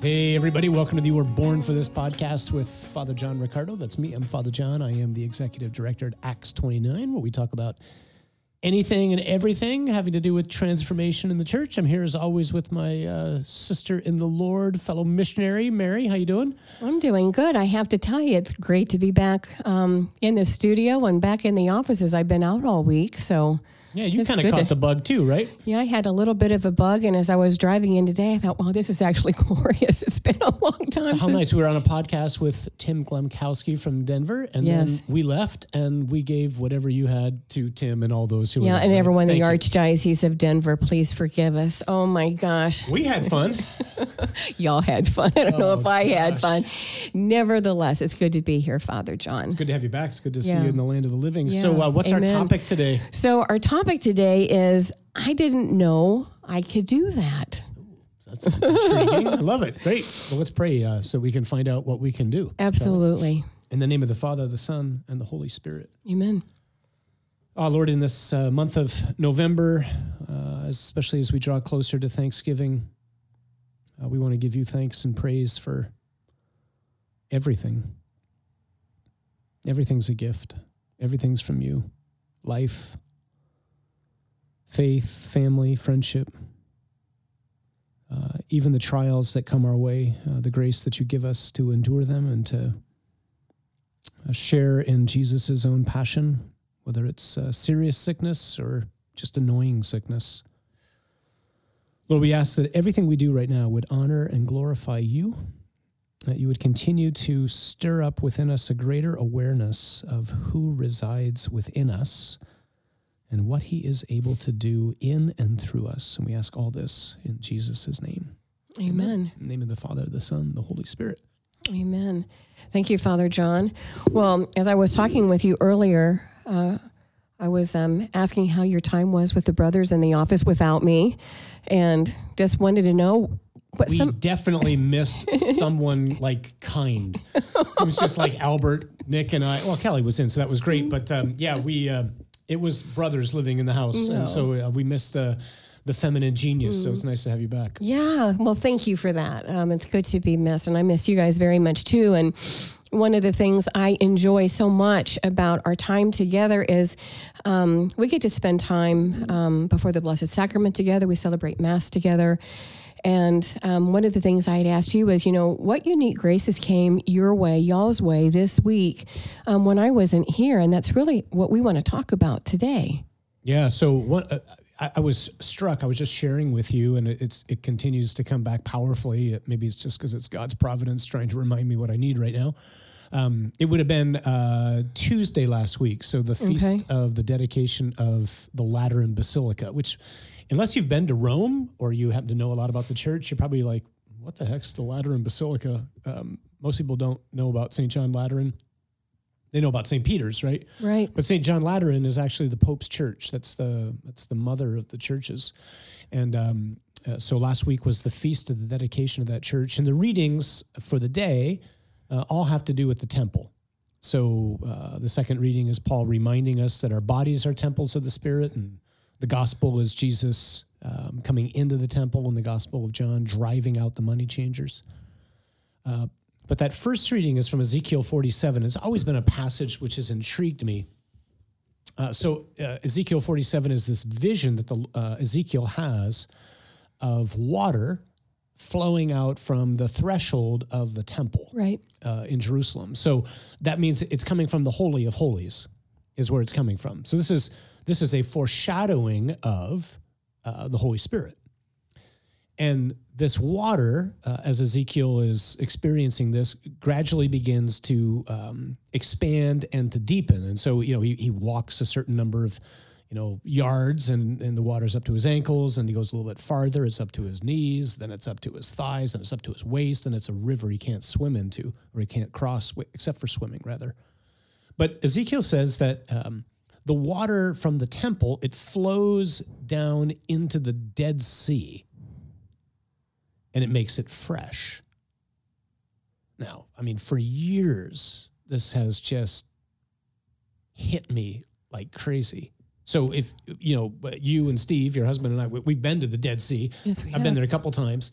Hey, everybody, welcome to the You Were Born for This podcast with Father John Riccardo. That's me. I'm Father John. I am the executive director at Acts 29, where we talk about anything and everything having to do with transformation in the church. I'm here as always with my uh, sister in the Lord, fellow missionary, Mary. How you doing? I'm doing good. I have to tell you, it's great to be back um, in the studio and back in the offices. I've been out all week, so Yeah, you kind of caught the bug too, right? yeah, I had a little bit of a bug. And as I was driving in today, I thought, wow, this is actually glorious. It's been a long time. So how since- nice. We were on a podcast with Tim Glemkowski from Denver, and Yes. then we left and we gave whatever you had to Tim and all those who Yeah, and everyone in the you. Archdiocese of Denver, please forgive us. Oh my gosh, We had fun. y'all had fun. I don't know Oh, if I had fun. Nevertheless, it's good to be here, Father John. It's good to have you back. It's good to see you in the land of the living. Yeah. So, uh, what's our topic today? So, our topic today is I didn't know I could do that. That's, intriguing. I love it. Great. Well, let's pray uh, so we can find out what we can do. Absolutely. In the name of the Father, the Son, and the Holy Spirit. Amen. Oh, Lord, in this uh, month of November, uh, especially as we draw closer to Thanksgiving, we want to give you thanks and praise for everything. Everything's a gift, everything's from you life, faith, family, friendship. Uh, even the trials that come our way, uh, the grace that you give us to endure them and to uh, share in Jesus' own passion whether it's uh, serious sickness or just annoying sickness. Lord, we ask that everything we do right now would honor and glorify you, that you would continue to stir up within us a greater awareness of who resides within us and what he is able to do in and through us. And we ask all this in Jesus' name. Amen. In the name of the Father, the Son, the Holy Spirit. Amen. Thank you, Father John. Well, as I was talking with you earlier, uh, I was um, asking how your time was with the brothers in the office without me, and just wanted to know what we some. definitely missed someone like kind. It was just like Albert, Nick, and I. Well, Kelly was in, so that was great. But um, yeah, we uh, it was brothers living in the house, No. and so uh, we missed uh, the feminine genius. So it's nice to have you back. Yeah, well, thank you for that. Um, it's good to be missed, and I miss you guys very much too. And one of the things I enjoy so much about our time together is um, we get to spend time um, before the Blessed Sacrament together. We celebrate Mass together. And um, one of the things I had asked you was, you know, what unique graces came your way, y'all's way this week um, when I wasn't here? And that's really what we want to talk about today. Yeah. So what uh, I, was struck. I was just sharing with you, and it, it's it continues to come back powerfully. It, maybe it's just because it's God's providence trying to remind me what I need right now. Um, it would have been uh, Tuesday last week, so the feast of the dedication of the Lateran Basilica. Which, unless you've been to Rome or you happen to know a lot about the church, you're probably like, "What the heck's the Lateran Basilica?" Um, most people don't know about St. John Lateran. They know about St. Peter's, right? Right. But St. John Lateran is actually the Pope's church. That's the that's the mother of the churches. And um, uh, so last week was the feast of the dedication of that church, and the readings for the day uh, all have to do with the temple. So uh, the second reading is Paul reminding us that our bodies are temples of the Spirit, and the gospel is Jesus um, coming into the temple in the Gospel of John, driving out the money changers. Uh, but that first reading is from Ezekiel 47. It's always been a passage which has intrigued me. Uh, so uh, Ezekiel 47 is this vision that the uh, Ezekiel has of water flowing out from the threshold of the temple Right. uh, in Jerusalem. So that means it's coming from the holy of holies, is where it's coming from. So this is this is a foreshadowing of uh, the Holy Spirit. And this water, uh, as Ezekiel is experiencing this, gradually begins to um, expand and to deepen. And so, you know, he, he walks a certain number of, you know, yards and, and the water's up to his ankles and he goes a little bit farther. It's up to his knees, then it's up to his thighs, then it's up to his waist, and it's a river he can't swim into or he can't cross except for swimming rather. But Ezekiel says that um, the water from the temple, it flows down into the Dead Sea and it makes it fresh. Now, I mean, for years, this has just hit me like crazy. So if you know you and Steve, your husband and I, we- we've been to the Dead Sea. Yes, we I've been there a couple times,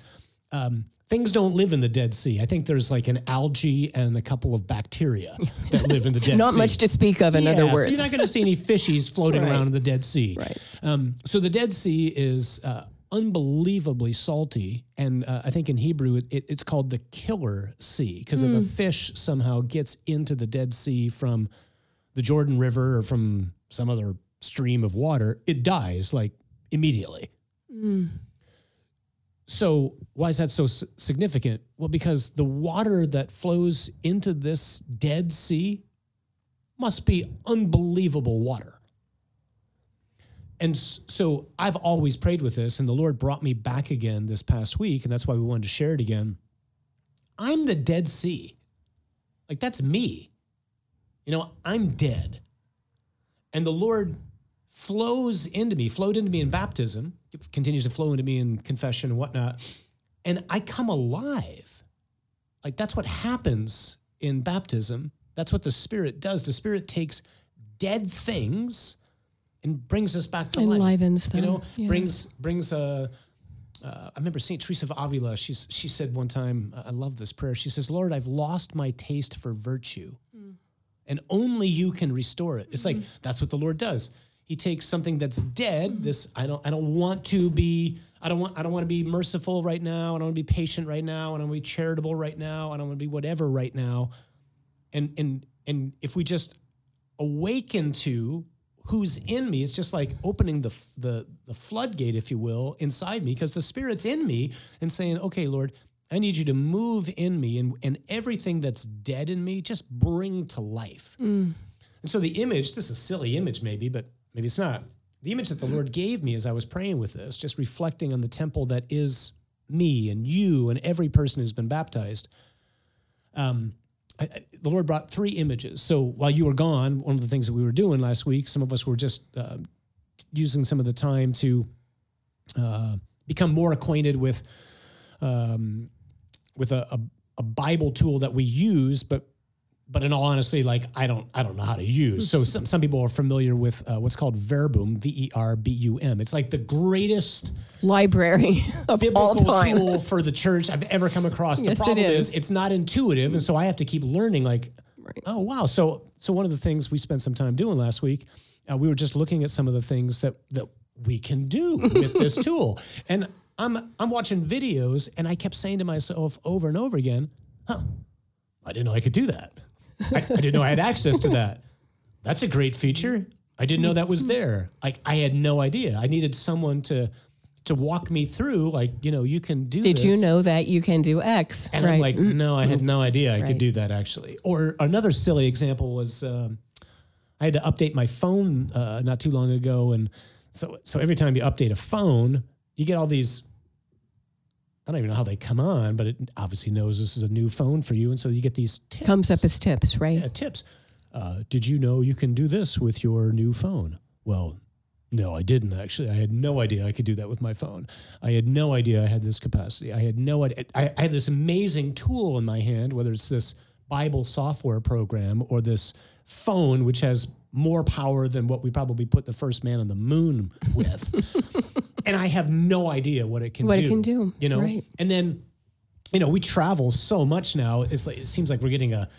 um, things don't live in the Dead Sea. I think there's like an algae and a couple of bacteria that live in the Dead Not Sea. Not much to speak of, in Yeah, other so words. you're not going to see any fishies floating Right. around in the Dead Sea. Right. Um, so the Dead Sea is uh, unbelievably salty, and uh, I think in Hebrew it, it, it's called the Killer Sea because if a fish somehow gets into the Dead Sea from the Jordan River or from some other stream of water, it dies like immediately. Hmm. So why is that so s- significant? Well, because the water that flows into this Dead Sea must be unbelievable water. And so I've always prayed with this, and the Lord brought me back again this past week, and that's why we wanted to share it again. I'm the Dead Sea. Like, that's me. You know, I'm dead. And the Lord flows into me, flowed into me in baptism, continues to flow into me in confession and whatnot. And I come alive. Like, that's what happens in baptism. That's what the Spirit does. The Spirit takes dead things and brings us back to life. Enlivens You know, yes. brings brings a. Uh, I remember Saint Teresa of Avila. She's she said one time, I love this prayer. She says, "Lord, I've lost my taste for virtue, mm. and only you can restore it." It's like mm-hmm. that's what the Lord does. He takes something that's dead. Mm-hmm. This I don't I don't want to be. I don't want I don't want to be merciful right now. I don't want to be patient right now. I don't want to be charitable right now. I don't want to be whatever right now. And and and if we just awaken to who's in me it's just like opening the the the floodgate if you will inside me because the spirit's in me and saying okay lord i need you to move in me and and everything that's dead in me just bring to life mm. and so the image this is a silly image maybe but maybe it's not the image that the lord gave me as i was praying with this just reflecting on the temple that is me and you and every person who's been baptized um, I, I, the Lord brought three images. So while you were gone, one of the things that we were doing last week, some of us were just uh, using some of the time to uh, become more acquainted with um, with a, a, a Bible tool that we use, but but in all honesty, like I don't I don't know how to use. So some some people are familiar with uh, what's called Verbum, V E R B U M. It's like the greatest Library of all biblical time. tool for the church I've ever come across. The Yes, problem is. is it's not intuitive, and so I have to keep learning. Like, oh wow! So so one of the things we spent some time doing last week, uh, we were just looking at some of the things that that we can do with this tool, and I'm I'm watching videos, and I kept saying to myself over and over again, "Huh, I didn't know I could do that. I, I didn't know I had access to that. That's a great feature. I didn't know that was there. Like I had no idea. I needed someone to to walk me through. Like you know, you can do. Did you know that you can do X? And right. I'm like, no, I had no idea I Right. could do that actually. Or another silly example was um, I had to update my phone uh, not too long ago, and so so every time you update a phone, you get all these. I don't even know how they come on, but it obviously knows this is a new phone for you, and so you get these tips. Comes up as tips, right? Yeah, tips. Uh, did you know you can do this with your new phone? Well, no, I didn't actually. I had no idea I could do that with my phone. I had no idea I had this capacity. I had no idea. I, I had this amazing tool in my hand, whether it's this Bible software program or this phone, which has more power than what we probably put the first man on the moon with. and I have no idea what it can What do. it can do, You know? right. And then, you know, we travel so much now. It's like, it seems like we're getting a,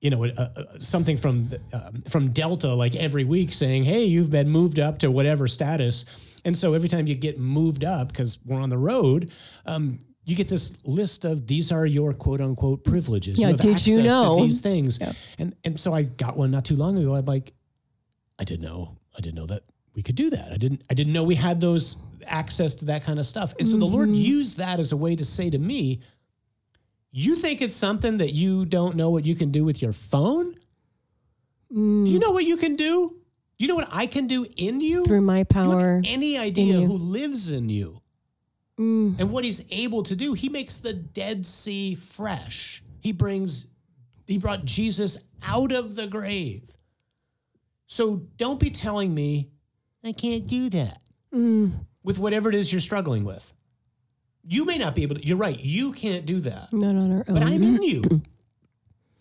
you know, a, a, something from the, um, from Delta like every week saying, "Hey, you've been moved up to whatever status." And so every time you get moved up because we're on the road, um, you get this list of these are your quote unquote privileges. Yeah, have did you know? these things? And and so I got one not too long ago. I'm like, I didn't know. I didn't know that we could do that. I didn't. I didn't know we had those access to that kind of stuff. And so the Lord mm-hmm. used that as a way to say to me, "You think it's something that you don't know what you can do with your phone? Do you know what you can do? Do you know what I can do in you? Through my You have power. any idea who lives in you mm. and what He's able to do? He makes the Dead Sea fresh. He brings. He brought Jesus out of the grave. So don't be telling me I can't do that with whatever it is you're struggling with. You may not be able to. You're right. You can't do that, Not on our own. but I'm in you.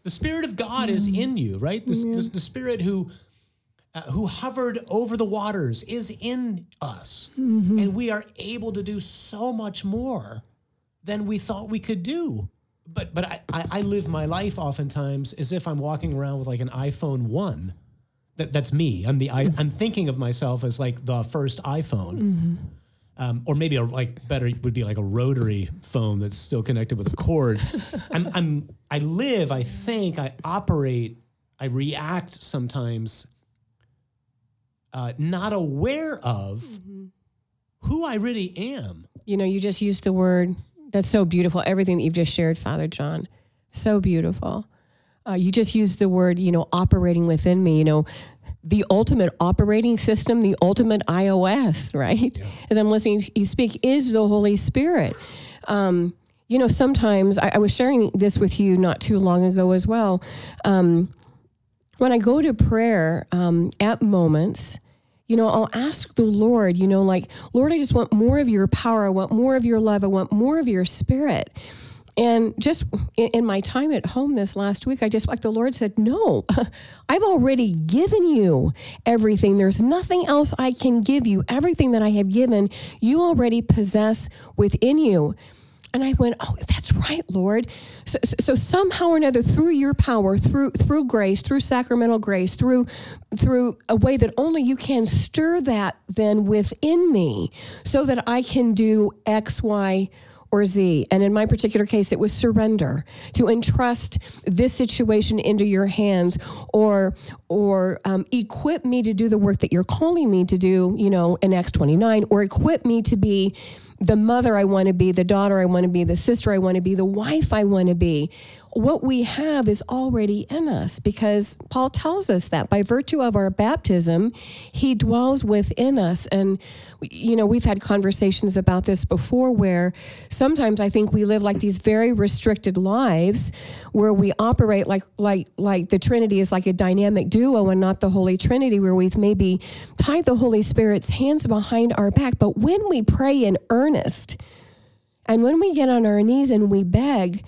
The Spirit of God is in you, right? The, the, the Spirit who uh, who hovered over the waters is in us, and we are able to do so much more than we thought we could do. But but I, I, I live my life oftentimes as if I'm walking around with like an iPhone one. That, that's me. I'm the I, I'm thinking of myself as like the first iPhone. Um, or maybe a like better would be like a rotary phone that's still connected with a cord. I'm, I'm I live, I think, I operate, I react sometimes, uh, not aware of who I really am. You know, you just used the word. That's so beautiful. Everything that you've just shared, Father John, so beautiful. Uh, you just used the word, you know, operating within me. You know, the ultimate operating system, the ultimate iOS, right? As I'm listening to you speak, is the Holy Spirit. Um, you know, sometimes I, I was sharing this with you not too long ago as well. Um, when I go to prayer um, at moments, you know, I'll ask the Lord, you know, like, Lord, I just want more of your power. I want more of your love. I want more of your spirit. And just in, my time at home this last week, I just like the Lord said, No, I've already given you everything. There's nothing else I can give you. Everything that I have given, you already possess within you. And I went, oh, that's right, Lord. So, so somehow or another, through your power, through through grace, through sacramental grace, through through a way that only you can stir that then within me, so that I can do X, Y, or Z. And in my particular case, it was surrender to entrust this situation into your hands, or or um, equip me to do the work that you're calling me to do. You know, in twenty nine, or equip me to be the mother I want to be, the daughter I want to be, the sister I want to be, the wife I want to be. What we have is already in us because Paul tells us that by virtue of our baptism, he dwells within us. And, you know, we've had conversations about this before where sometimes I think we live like these very restricted lives where we operate like, like, like the Trinity is like a dynamic duo and not the Holy Trinity, where we've maybe tied the Holy Spirit's hands behind our back. But when we pray in earnest, and when we get on our knees and we beg,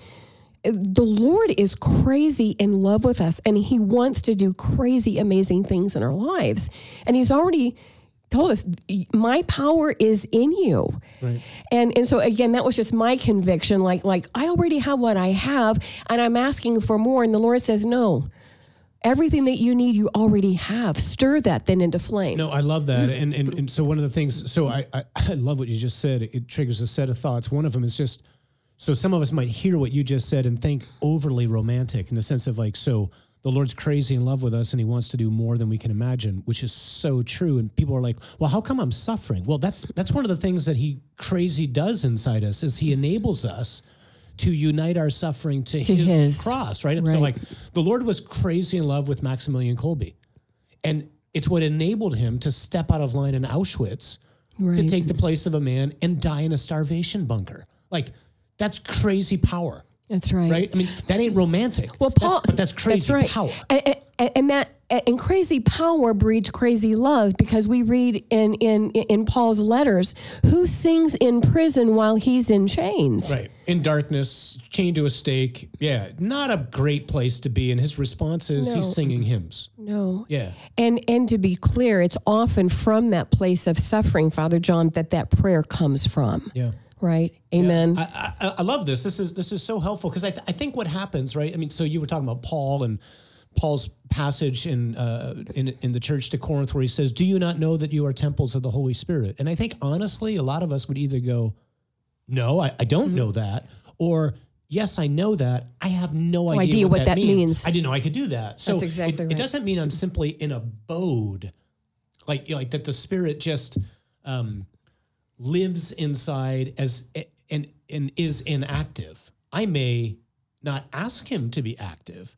the Lord is crazy in love with us and he wants to do crazy, amazing things in our lives. And he's already told us, my power is in you. Right. And and so again, that was just my conviction. Like, like I already have what I have and I'm asking for more. And the Lord says, No. Everything that you need, you already have. Stir that then into flame. No, I love that. And, and and so one of the things, so I, I, I love what you just said. It triggers a set of thoughts. One of them is just, so some of us might hear what you just said and think overly romantic in the sense of like, so the Lord's crazy in love with us and he wants to do more than we can imagine, which is so true. And people are like, well, how come I'm suffering? Well, that's that's one of the things that he crazy does inside us is he enables us to unite our suffering to, To his, his. cross, right? And So like the Lord was crazy in love with Maximilian Kolbe. And it's what enabled him to step out of line in Auschwitz to take the place of a man and die in a starvation bunker. Like that's crazy power, That's right. right? I mean, that ain't romantic. Well, Paul, That's- but that's crazy that's right. power. And, and, and that and crazy power breeds crazy love because we read in in in Paul's letters, who sings in prison while he's in chains. Right. In darkness, chained to a stake. Yeah. Not a great place to be. And his response is No. he's singing hymns. No. Yeah. And and to be clear, it's often from that place of suffering, Father John, that that prayer comes from. Yeah. Right. Amen. I, I, I love this. This is this is so helpful because I, th- I think what happens, right? I mean, so you were talking about Paul and Paul's passage in uh, in in the church to Corinth where he says, "Do you not know that you are temples of the Holy Spirit?" And I think honestly, a lot of us would either go, "No, I, I don't know that," or "Yes, I know that. I have no, idea, idea what, what that, that means. means." I didn't know I could do that." So That's exactly it, right. it doesn't mean I'm simply in a abode, like you like that. The Spirit just. Um, lives inside as and and is inactive. I may not ask him to be active,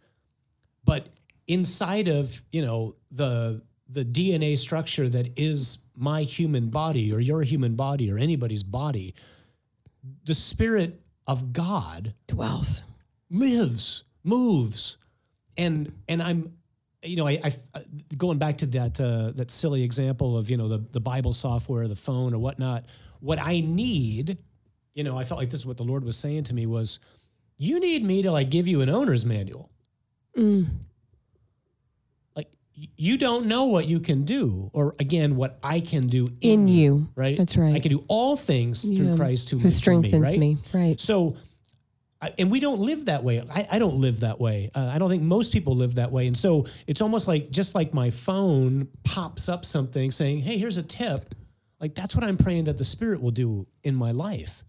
but inside of you know the the DNA structure that is my human body or your human body or anybody's body, the spirit of God Dwells. lives, moves, and and I'm, you know, I, I going back to that uh, that silly example of you know the the Bible software, the phone or whatnot. What I need, you know, I felt like this is what the Lord was saying to me was, you need me to like give you an owner's manual. Like you don't know what you can do, or again, what I can do In you. Right. That's right. I can do all things through Yeah. Christ who, Who strengthens me. me. Right. So, I- and we don't live that way. I, I don't live that way. Uh, I don't think most people live that way. And so it's almost like just like my phone pops up something saying, "Hey, here's a tip." Like that's what I'm praying that the Spirit will do in my life.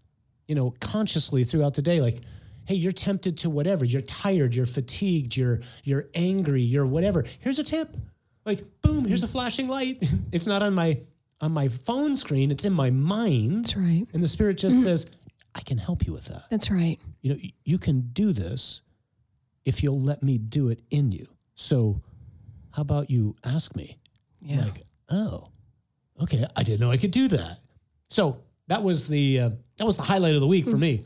You know, consciously throughout the day. Like, hey, you're tempted to whatever. You're tired. You're fatigued. You're you're angry. You're whatever. Here's a tip. Like, boom. Here's a flashing light. It's not on my on my phone screen. It's in my mind. That's right. And the Spirit just says, "I can help you with that." That's right. you know, you can do this if you'll let me do it in you. So, how about you ask me? Yeah. Like, oh, okay, I didn't know I could do that. So that was the uh, that was the highlight of the week for me.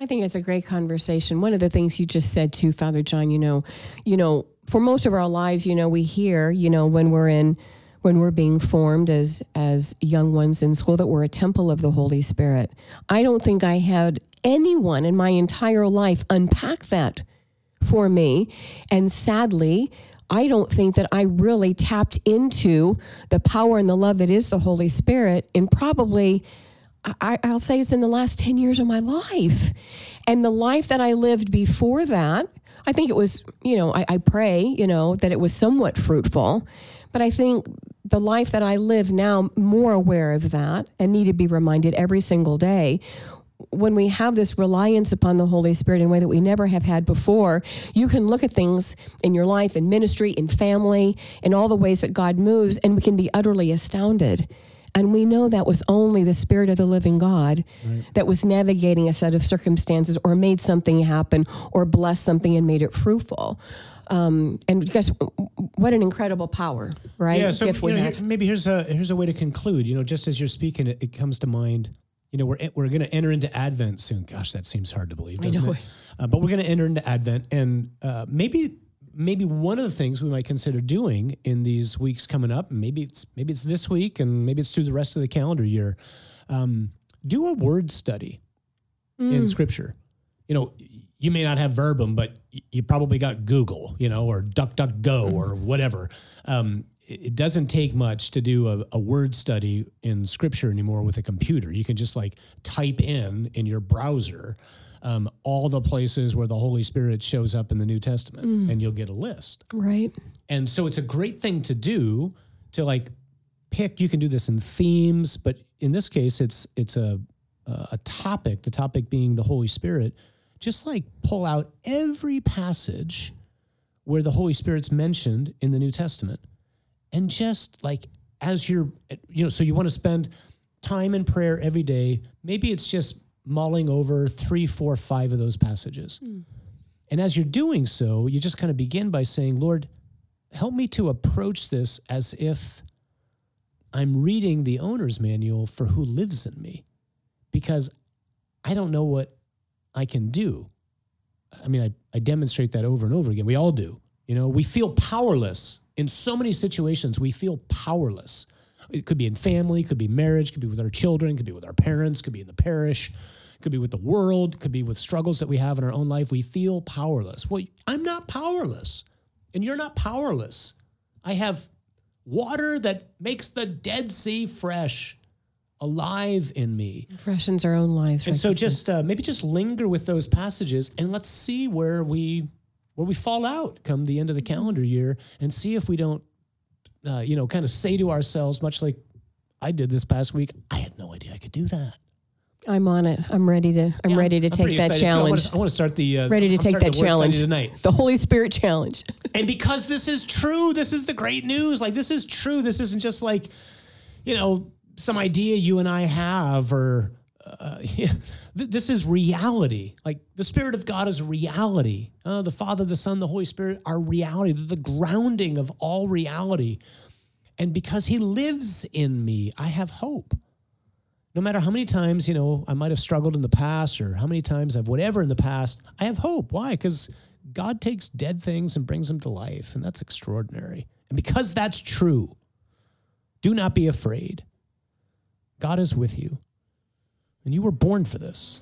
I think it's a great conversation. One of the things you just said too, Father John, you know, you know, for most of our lives, you know, we hear, you know, when we're in when we're being formed as as young ones in school that we're a temple of the Holy Spirit. I don't think I had anyone in my entire life unpack that for me. And sadly, I don't think that I really tapped into the power and the love that is the Holy Spirit in probably, I, I'll say it's in the last 10 years of my life. And the life that I lived before that, I think it was, you know, I, I pray, you know, that it was somewhat fruitful. But I think the life that I live now, more aware of that and need to be reminded every single day when we have this reliance upon the Holy Spirit in a way that we never have had before, you can look at things in your life, in ministry, in family, in all the ways that God moves, and we can be utterly astounded. And we know that was only the Spirit of the living God that was navigating a set of circumstances or made something happen or blessed something and made it fruitful. Um, and guess what an incredible power, right? Yeah. So Gift you know, maybe here's a here's a way to conclude. You know, just as you're speaking, it, it comes to mind. You know, we're we're going to enter into Advent soon. Gosh, that seems hard to believe, doesn't it? it. Uh, but we're going to enter into Advent, and uh, maybe maybe one of the things we might consider doing in these weeks coming up, maybe it's maybe it's this week, and maybe it's through the rest of the calendar year. Um, do a word study in Scripture. You know, you may not have verbum, but you probably got Google, you know, or DuckDuckGo or whatever. Um, it doesn't take much to do a, a word study in Scripture anymore with a computer. You can just like type in in your browser um, all the places where the Holy Spirit shows up in the New Testament, and you'll get a list. Right. And so it's a great thing to do to like pick. You can do this in themes, but in this case, it's it's a a topic. The topic being the Holy Spirit. Just like pull out every passage where the Holy Spirit's mentioned in the New Testament, and just like as you're, you know, so you want to spend time in prayer every day. Maybe it's just mulling over three, four, five of those passages. Hmm. And as you're doing so, you just kind of begin by saying, Lord, help me to approach this as if I'm reading the owner's manual for who lives in me because I don't know what I can do. I mean, I, I demonstrate that over and over again. We all do. You know, we feel powerless in so many situations. We feel powerless. It could be in family, could be marriage, could be with our children, could be with our parents, could be in the parish, could be with the world, could be with struggles that we have in our own life. We feel powerless. Well, I'm not powerless, and you're not powerless. I have water that makes the Dead Sea fresh, alive in me. Freshens our own lives. And so just uh, maybe just linger with those passages and let's see where we where we fall out come the end of the calendar year and see if we don't uh, you know kind of say to ourselves much like I did this past week I had no idea I could do that. I'm on it. I'm ready to. I'm ready to I'm take that. I challenge. I want to start the uh, ready to I'm take that the word study challenge tonight. The Holy Spirit challenge. And because this is true, this is the great news. Like this is true. This isn't just like, you know, some idea you and I have, or uh, yeah, th- this is reality. Like the Spirit of God is reality. Uh, the Father, the Son, the Holy Spirit are reality. They're the grounding of all reality. And because He lives in me, I have hope. No matter how many times, you know, I might have struggled in the past or how many times I've whatever in the past, I have hope. Why? Because God takes dead things and brings them to life, and that's extraordinary. And because that's true, do not be afraid. God is with you, and you were born for this.